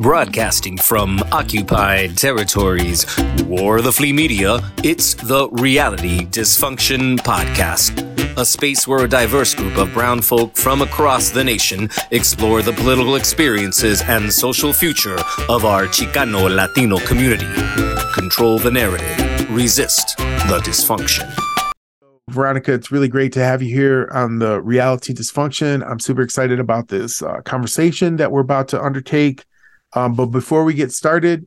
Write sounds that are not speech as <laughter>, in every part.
Broadcasting from occupied territories or the flea media, it's the Reality Dysfunction Podcast, a space where a diverse group of brown folk from across the nation explore the political experiences and social future of our Chicano Latino community. Control the narrative, resist the dysfunction. Veronica, it's really great to have you here on the Reality Dysfunction. I'm super excited about this uh, conversation that we're about to undertake. Um, but before we get started,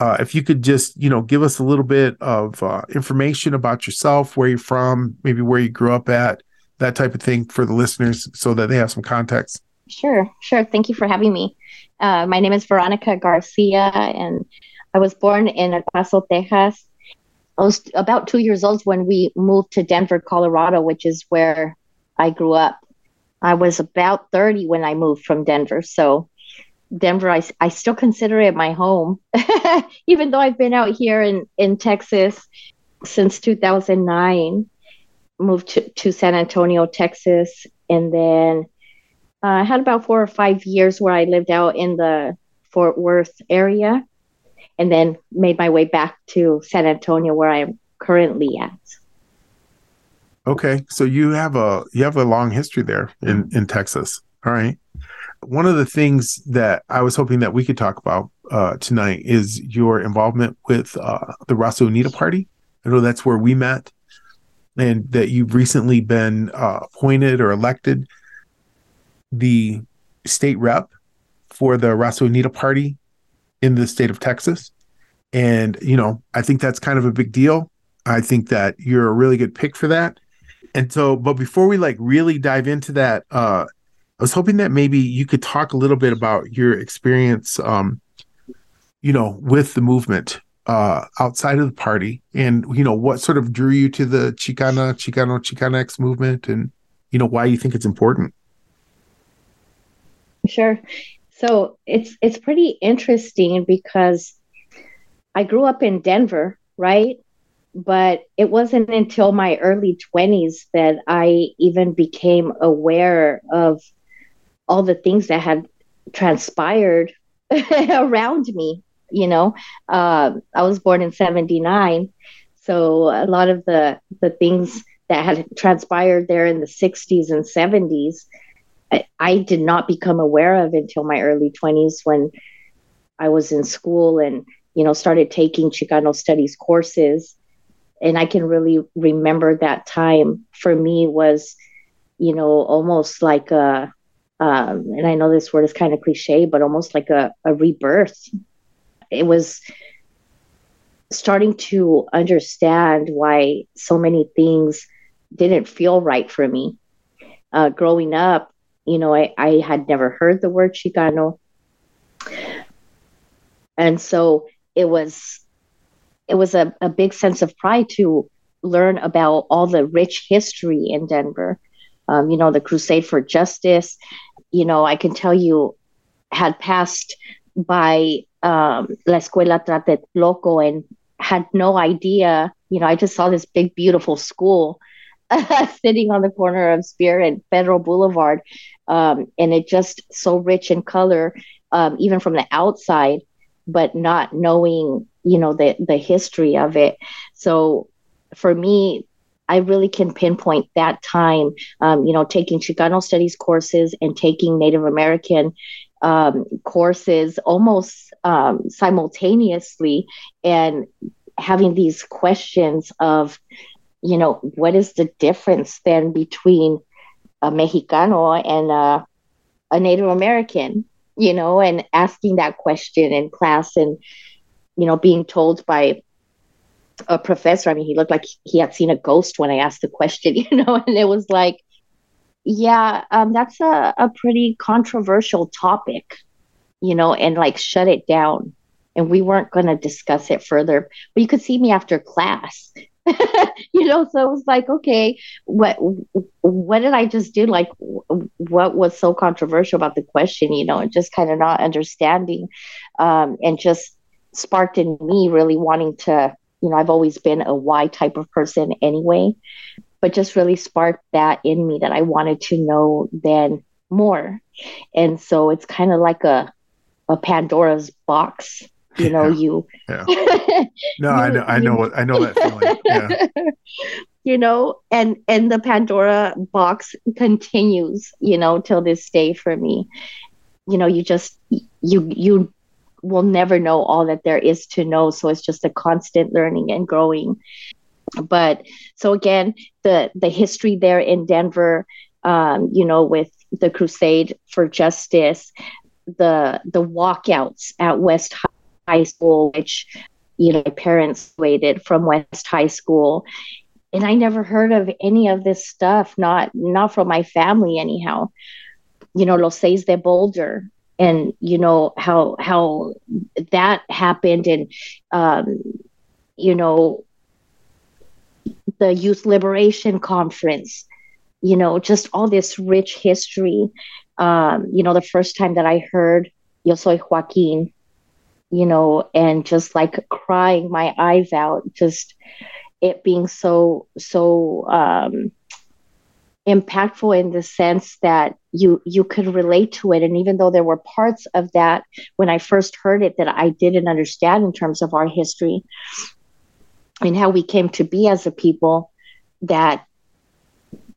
uh, if you could just, you know, give us a little bit of uh, information about yourself, where you're from, maybe where you grew up at, that type of thing for the listeners so that they have some context. Sure, sure. Thank you for having me. Uh, my name is Veronica Garcia, and I was born in El Paso, Texas. I was about two years old when we moved to Denver, Colorado, which is where I grew up. I was about 30 when I moved from Denver. So Denver, I, I still consider it my home, <laughs> even though I've been out here in, in Texas since 2009. Moved to, to San Antonio, Texas, and then uh, I had about four or five years where I lived out in the Fort Worth area, and then made my way back to San Antonio, where I'm currently at. Okay, so you have a you have a long history there in in Texas. All right one of the things that I was hoping that we could talk about uh, tonight is your involvement with uh, the Raza Unida Party. I know that's where we met, and that you've recently been uh, appointed or elected the state rep for the Raza Unida Party in the state of Texas. And, you know, I think that's kind of a big deal. I think that you're a really good pick for that. And so, but before we like really dive into that, uh, I was hoping that maybe you could talk a little bit about your experience, um, you know, with the movement uh, outside of the party, and you know what sort of drew you to the Chicana, Chicano, Chicanx movement, and you know why you think it's important. Sure. So it's it's pretty interesting because I grew up in Denver, right? But it wasn't until my early 20s that I even became aware of all the things that had transpired <laughs> around me you know? Uh, i was born in 79 so a lot of the the things that had transpired there in the 60s and 70s I, I did not become aware of until my early 20s when i was in school and you know started taking chicano studies courses. And i can really remember that time for me was you know almost like a um, and I know this word is kind of cliche, but almost like a, a rebirth. It was starting to understand why so many things didn't feel right for me. Uh, growing up, you know, I, I had never heard the word Chicano. And so it was it was a, a big sense of pride to learn about all the rich history in Denver. Um, you know, the Crusade for Justice, you know, I can tell you had passed by um, La Escuela Tlatelolco and had no idea. You know, I just saw this big, beautiful school <laughs> sitting on the corner of Speer and Federal Boulevard. Um, and it just so rich in color, um, even from the outside, but not knowing, you know, the, the history of it. So for me, I really can pinpoint that time, um, you know, taking Chicano studies courses and taking Native American um, courses almost um, simultaneously and having these questions of, you know, what is the difference then between a Mexicano and a, a Native American, you know, and asking that question in class and, you know, being told by a professor. I mean, he looked like he had seen a ghost when I asked the question, <laughs> you know, and it was like, yeah, um, that's a, a pretty controversial topic, you know, and like shut it down. And we weren't going to discuss it further, but you could see me after class. <laughs> you know, so it was like, okay, what what did I just do? Like, what was so controversial about the question? You know, and just kind of not understanding, um, and just sparked in me really wanting to you know, I've always been a why type of person anyway, but just really sparked that in me that I wanted to know then more. And so it's kind of like a a Pandora's box. You know, Yeah. you Yeah. <laughs> No, I know. I know what I know that feeling. Yeah. <laughs> you know, and and the Pandora box continues, you know, till this day for me. You know, you just you you will never know all that there is to know, so it's just a constant learning and growing. But so again, the the history there in Denver, um, you know, with the Crusade for Justice, the the walkouts at West High School, which you know my parents waited from West High School, and I never heard of any of this stuff. Not not from my family anyhow. You know, Los Seis de Boulder, and you know how how that happened, and um, you know the Youth Liberation Conference. You know, just all this rich history. Um, you know, the first time that I heard Yo soy Joaquin, you know, and just like crying my eyes out, just it being so, so um, impactful in the sense that you you could relate to it. And even though there were parts of that when i first heard it that i didn't understand in terms of our history and how we came to be as a people that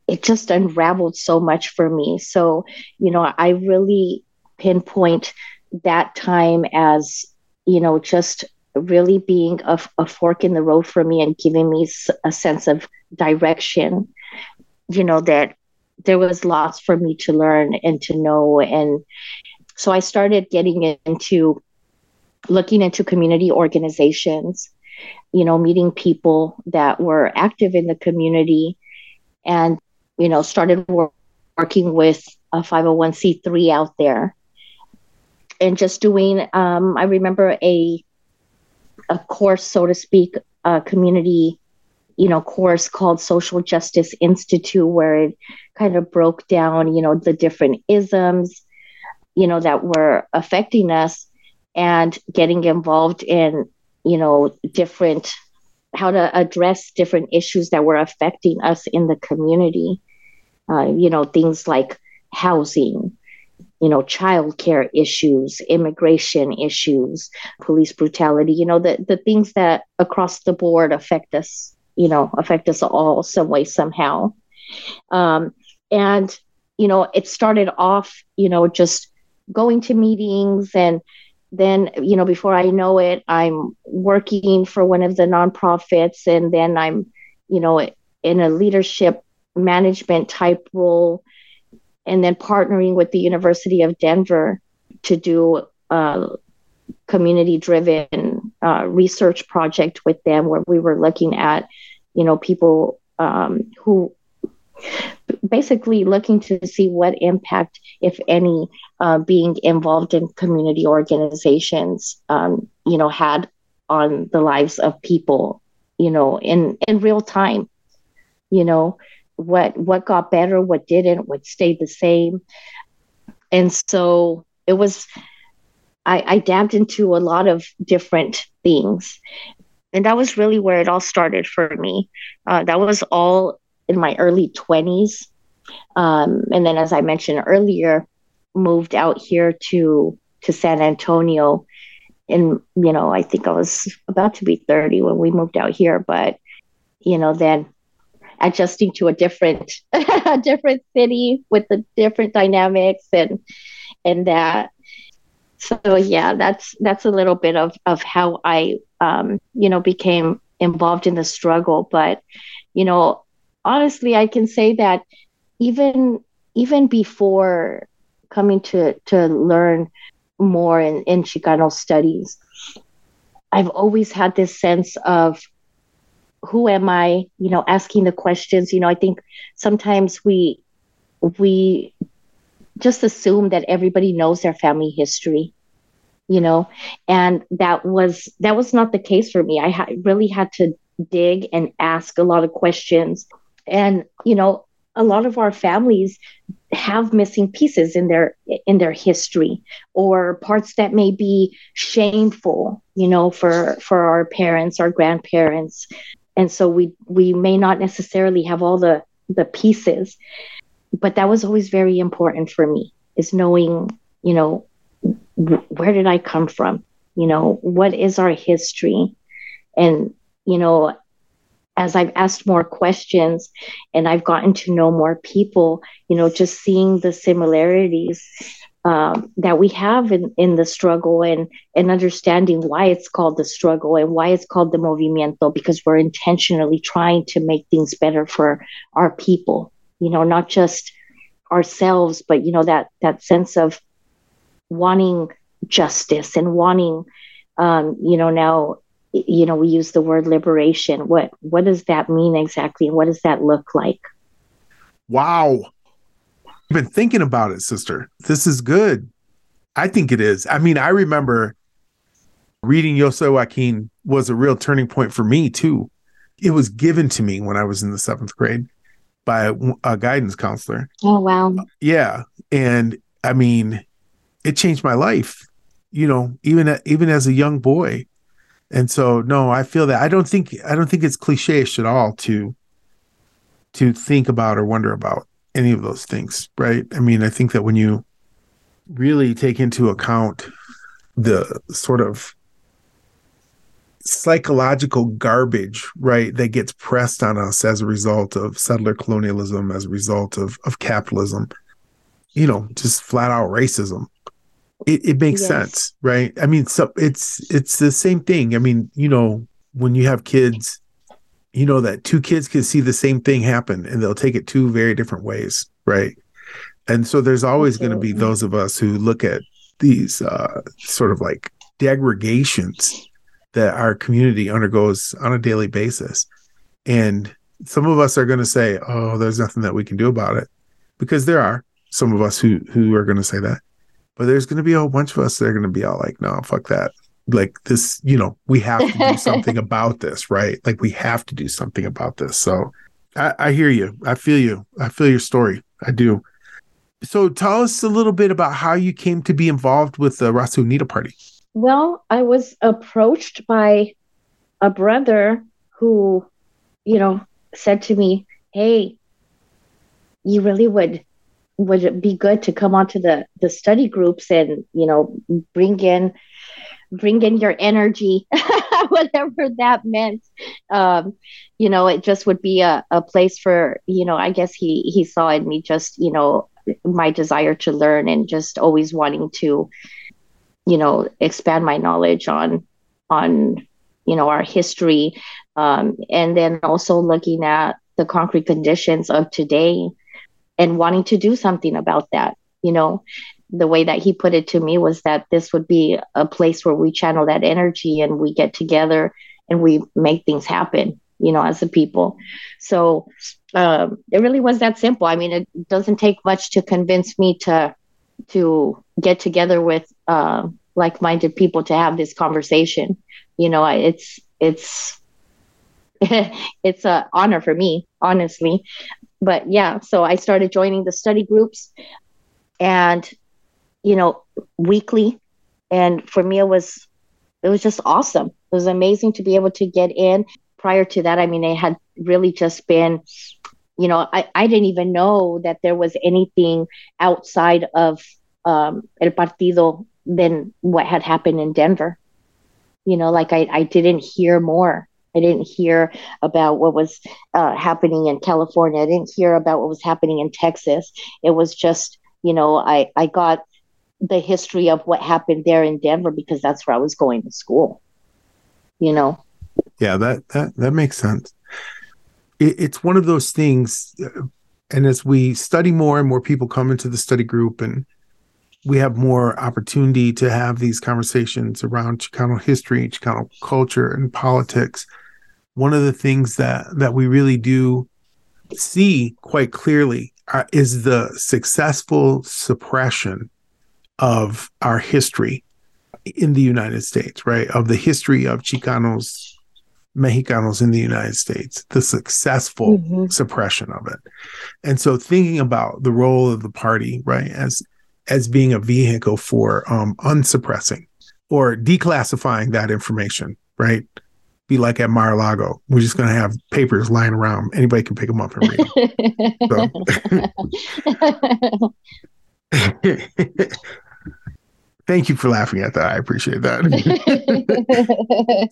it just unraveled so much for me. So you know i really pinpoint that time as you know just really being a, a fork in the road for me and giving me a sense of direction you know that there was lots for me to learn and to know. And so i started getting into looking into community organizations you know meeting people that were active in the community and you know started wor- working with a 501c3 out there and just doing um, i remember a a course so to speak a community you know course called social justice institute where it kind of broke down you know the different isms you know that were affecting us and getting involved in you know different how to address different issues that were affecting us in the community. Uh, you know things like housing you know childcare issues immigration issues police brutality you know the the things that across the board affect us you know affect us all some way somehow. Um, and you know it started off you know just going to meetings and then you know before i know it i'm working for one of the nonprofits and then i'm you know in a leadership management type role and then partnering with the university of denver to do a community driven uh, research project with them where we were looking at you know people um, who basically looking to see what impact if any uh, being involved in community organizations um, you know had on the lives of people you know in in real time. You know what what got better what didn't what stayed the same. And so it was i i dabbed into a lot of different things. And that was really where it all started for me. Uh, that was all in my early 20s um, and then as i mentioned earlier moved out here to to san antonio and you know i think i was about to be 30 when we moved out here but you know then adjusting to a different <laughs> a different city with the different dynamics and and that so yeah that's that's a little bit of of how i um you know became involved in the struggle. But you know honestly i can say that even even before coming to to learn more in, in chicano studies i've always had this sense of who am i you know asking the questions. You know i think sometimes we we just assume that everybody knows their family history you know? And that was that was not the case for me. I ha- really had to dig and ask a lot of questions. And you know a lot of our families have missing pieces in their in their history or parts that may be shameful you know for for our parents our grandparents. And so we we may not necessarily have all the the pieces but that was always very important for me is knowing you know where did I come from? You know, what is our history? And, you know, as I've asked more questions and I've gotten to know more people, you know, just seeing the similarities um, that we have in, in the struggle and, and understanding why it's called the struggle and why it's called the movimiento, because we're intentionally trying to make things better for our people, you know, not just ourselves, but, you know, that, that sense of wanting justice and wanting, um, you know, now you know we use the word liberation. What what does that mean exactly? And what does that look like? Wow. I've been thinking about it sister. This is good. I think it is. I mean i remember reading Yo Joaquin was a real turning point for me too. It was given to me when i was in the seventh grade by a, a guidance counselor. Oh wow. Yeah. And i mean it changed my life you know even even as a young boy. And so no i feel that i don't think i don't think it's cliche-ish at all to to think about or wonder about any of those things right? I mean i think that when you really take into account the sort of psychological garbage right that gets pressed on us as a result of settler colonialism as a result of of capitalism you know just flat out racism it, it makes yes. sense, right? I mean, so it's it's the same thing. I mean, you know, when you have kids, you know that two kids can see the same thing happen and they'll take it two very different ways, right? And so there's always going to be those of us who look at these uh, sort of like degradations that our community undergoes on a daily basis. And some of us are going to say, "Oh, there's nothing that we can do about it," because there are some of us who who are going to say that. But there's going to be a whole bunch of us that are going to be all like, no, fuck that. Like this, you know, we have to do <laughs> something about this, right? Like we have to do something about this. So I, I hear you. I feel you. I feel your story. I do. So tell us a little bit about how you came to be involved with the Raza Unida Party. Well, I was approached by a brother who, you know, said to me, Hey, you really would would it be good to come onto the the study groups and you know bring in bring in your energy <laughs> whatever that meant. Um, you know it just would be a, a place for you know i guess he he saw in me just you know my desire to learn and just always wanting to you know expand my knowledge on on you know our history um, and then also looking at the concrete conditions of today and wanting to do something about that. You know, the way that he put it to me was that this would be a place where we channel that energy and we get together and we make things happen, you know, as a people. So um, it really was that simple. I mean, it doesn't take much to convince me to to get together with uh, like-minded people to have this conversation. You know, it's it's <laughs> it's an honor for me, honestly but yeah, so I started joining the study groups and, you know, weekly. And for me, it was, it was just awesome. It was amazing to be able to get in. Prior to that, I mean, it had really just been, you know, I, I didn't even know that there was anything outside of um, El Partido than what had happened in Denver. You know, like I, I didn't hear more I didn't hear about what was uh, happening in California. I didn't hear about what was happening in Texas. It was just, you know, I, I got the history of what happened there in Denver because that's where I was going to school, you know? Yeah, that, that, that makes sense. It, it's one of those things. Uh, and as we study more and more people come into the study group and we have more opportunity to have these conversations around Chicano history, Chicano culture, and politics one of the things that that we really do see quite clearly uh, is the successful suppression of our history in the United States, right? Of the history of Chicanos, Mexicanos in the United States, the successful mm-hmm. suppression of it. And so thinking about the role of the party, right, as as being a vehicle for um unsuppressing or declassifying that information, right? be like at Mar-a-Lago. We're just going to have papers lying around. Anybody can pick them up and read them. <laughs> Thank you for laughing at that. I appreciate that.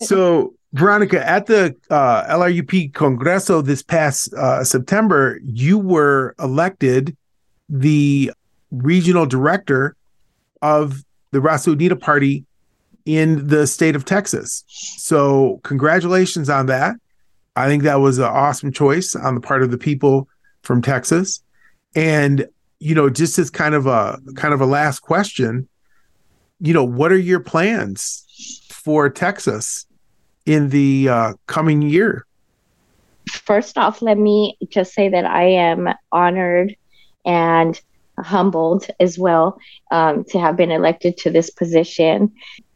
<laughs> so, Veronica, at the uh, LRUP Congreso this past uh, September, you were elected the regional director of the Raza Unida Party in the state of Texas. So, congratulations on that. I think that was an awesome choice on the part of the people from Texas. And you know, just as kind of a kind of a last question, you know, what are your plans for Texas in the uh, coming year? First off, let me just say that I am honored and humbled as well um, to have been elected to this position.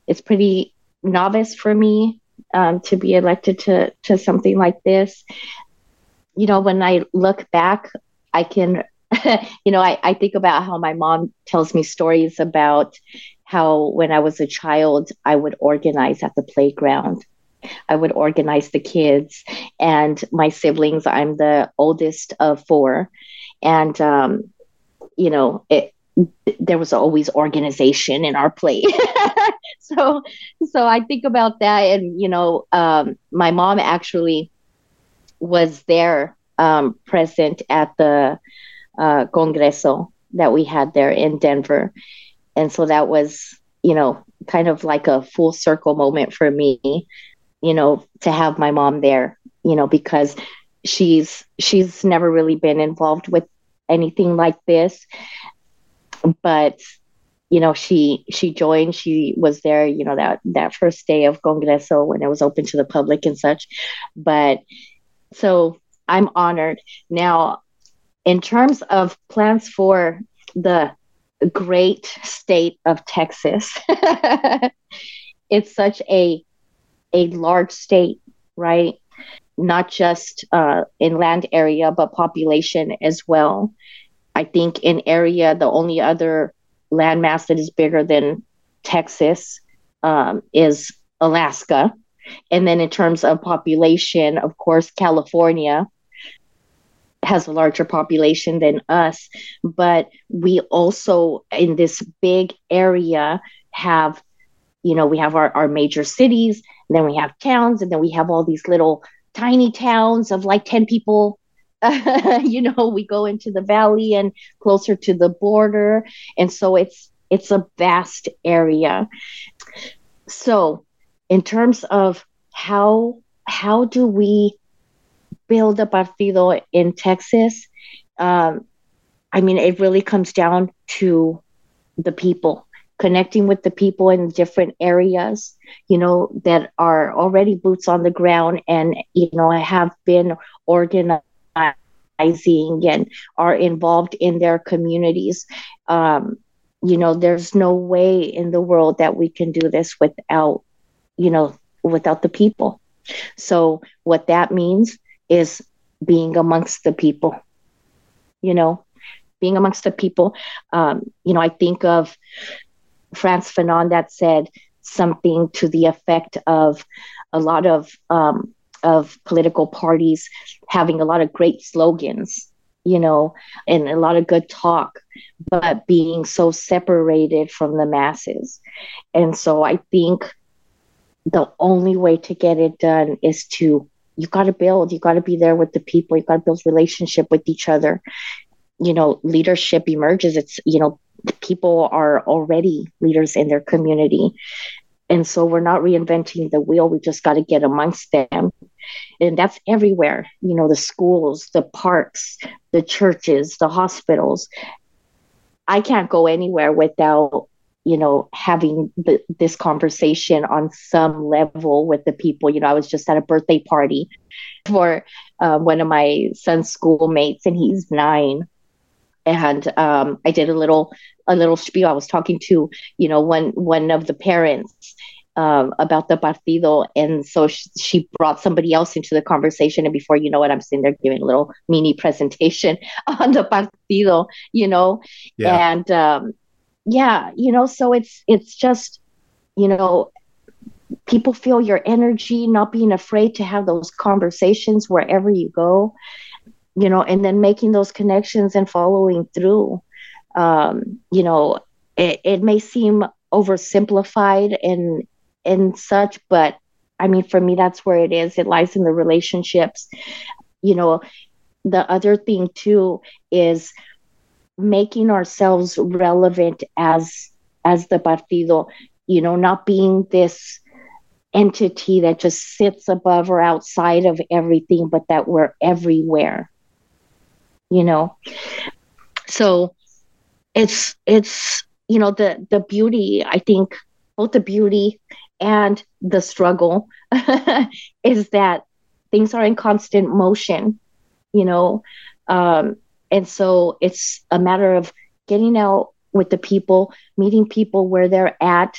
It's pretty novice for me um, to be elected to to something like this. You know, when I look back, I can <laughs> you know, I, I think about how my mom tells me stories about how when I was a child, I would organize at the playground. I would organize the kids and my siblings. I'm the oldest of four. And, um, you know, it, there was always organization in our play. <laughs> so, so I think about that. And, you know, um, my mom actually was there um, present at the uh, Congreso that we had there in Denver. And so that was, you know, kind of like a full circle moment for me, you know, to have my mom there, you know, because she's she's never really been involved with anything like this. But you know, she she joined, she was there, you know, that that first day of Congreso when it was open to the public and such. But so I'm honored. Now in terms of plans for the great state of Texas, <laughs> it's such a a large state, right? Not just uh, in land area, but population as well. I think in area, the only other landmass that is bigger than Texas um, is Alaska. And then in terms of population, of course, California has a larger population than us, but we also in this big area have, you know, we have our, our major cities, and then we have towns, and then we have all these little tiny towns of like 10 people. <laughs> you know, we go into the valley and closer to the border. And so it's it's a vast area. So in terms of how how do we build a partido in Texas, um, I mean, it really comes down to the people, connecting with the people in different areas, you know, that are already boots on the ground and, you know, have been organizing and are involved in their communities. Um, you know, there's no way in the world that we can do this without, you know, without the people. So, what that means is being amongst the people, you know, being amongst the people. Um, you know, I think of Frantz Fanon that said something to the effect of a lot of um, of political parties having a lot of great slogans, you know, and a lot of good talk, but being so separated from the masses. And so I think the only way to get it done is to you got to build you got to be there with the people you got to build relationship with each other you know leadership emerges it's you know people are already leaders in their community and so we're not reinventing the wheel we just got to get amongst them and that's everywhere you know the schools the parks the churches the hospitals i can't go anywhere without you know, having the, this conversation on some level with the people. You know, I was just at a birthday party for uh, one of my son's schoolmates, and he's nine. And um, I did a little a little spiel. I was talking to you know one one of the parents um, about the partido, and so she, she, brought somebody else into the conversation. And before you know it, I'm sitting there giving a little mini presentation <laughs> on the partido, you know, yeah. and um, yeah you know so it's it's just you know people feel your energy not being afraid to have those conversations wherever you go you know and then making those connections and following through um, you know it, it may seem oversimplified and and such, but I mean, for me, that's where it is. It lies in the relationships. You know, the other thing too is making ourselves relevant as as the partido. You know, not being this entity that just sits above or outside of everything, but that we're everywhere. You know, so it's it's you know the the beauty. I think both the beauty and the struggle <laughs> is that things are in constant motion, you know. Um, and so it's a matter of getting out with the people, meeting people where they're at,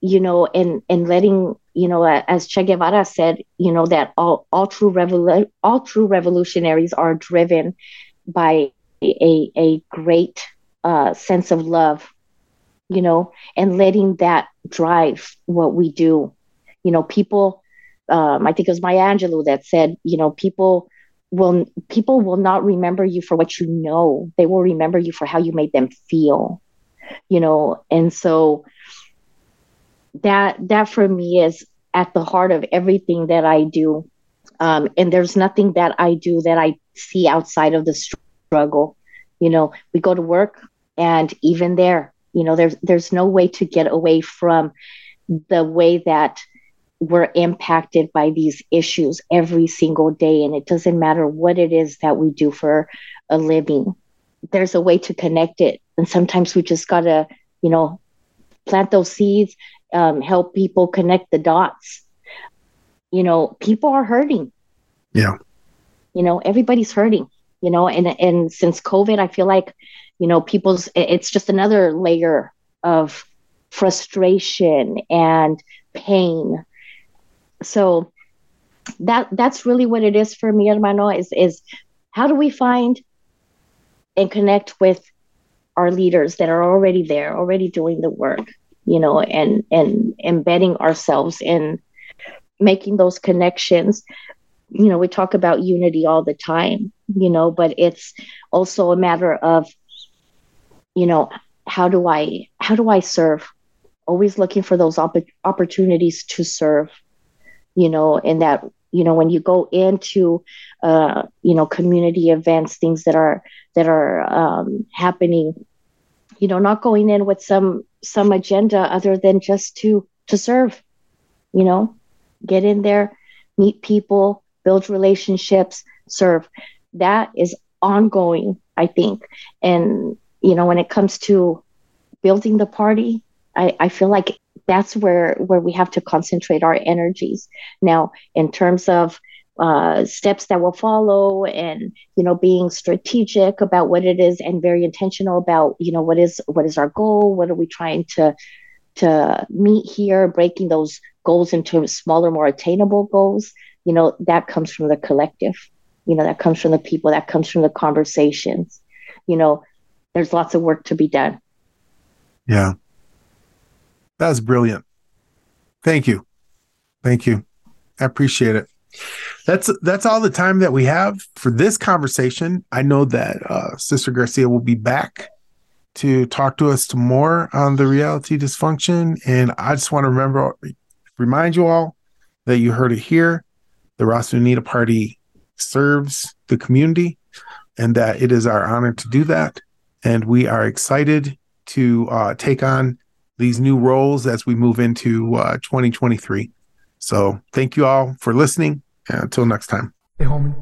you know, and and letting you know, as Che Guevara said, you know, that all all true revolu- all true revolutionaries are driven by a a great uh, sense of love you know, and letting that drive what we do. You know, people, um, I think it was Maya Angelou that said, you know, people will people will not remember you for what you know. They will remember you for how you made them feel. You know, and so that that for me is at the heart of everything that I do. Um, and there's nothing that I do that I see outside of the struggle. You know, we go to work, and even there, you know there's there's no way to get away from the way that we're impacted by these issues every single day. And it doesn't matter what it is that we do for a living there's a way to connect it. And sometimes we just gotta you know plant those seeds um, help people connect the dots. You know people are hurting. Yeah. You know everybody's hurting you know and and since covid i feel like you know people's it's just another layer of frustration and pain. So that that's really what it is for me hermano is is how do we find and connect with our leaders that are already there already doing the work you know and and embedding ourselves in making those connections? You know we talk about unity all the time you know but it's also a matter of you know how do i how do i serve? Always looking for those opp- opportunities to serve you know and that you know when you go into uh, you know community events things that are that are um, happening you know not going in with some some agenda other than just to to serve you know get in there meet people build relationships serve. That is ongoing i think. And you know, when it comes to building the party, I, I feel like that's where where we have to concentrate our energies. Now, in terms of uh, steps that will follow and you know being strategic about what it is and very intentional about you know what is what is our goal what are we trying to to meet here breaking those goals into smaller more attainable goals you know that comes from the collective you know that comes from the people that comes from the conversations you know there's lots of work to be done. Yeah. That was brilliant. Thank you. Thank you. I appreciate it. That's that's all the time that we have for this conversation. I know that uh, Sister Garcia will be back to talk to us more on the reality dysfunction. And I just want to remember, remind you all that you heard it here. The Unida Party serves the community, and that it is our honor to do that and we are excited to uh, take on these new roles as we move into uh, 2023. So thank you all for listening. And until next time. Hey, homie,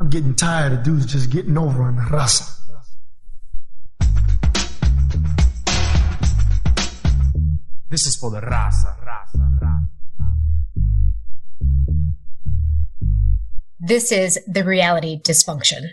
I'm getting tired of dudes just getting over on the raza. This is for the raza, raza, raza. This is the reality dysfunction.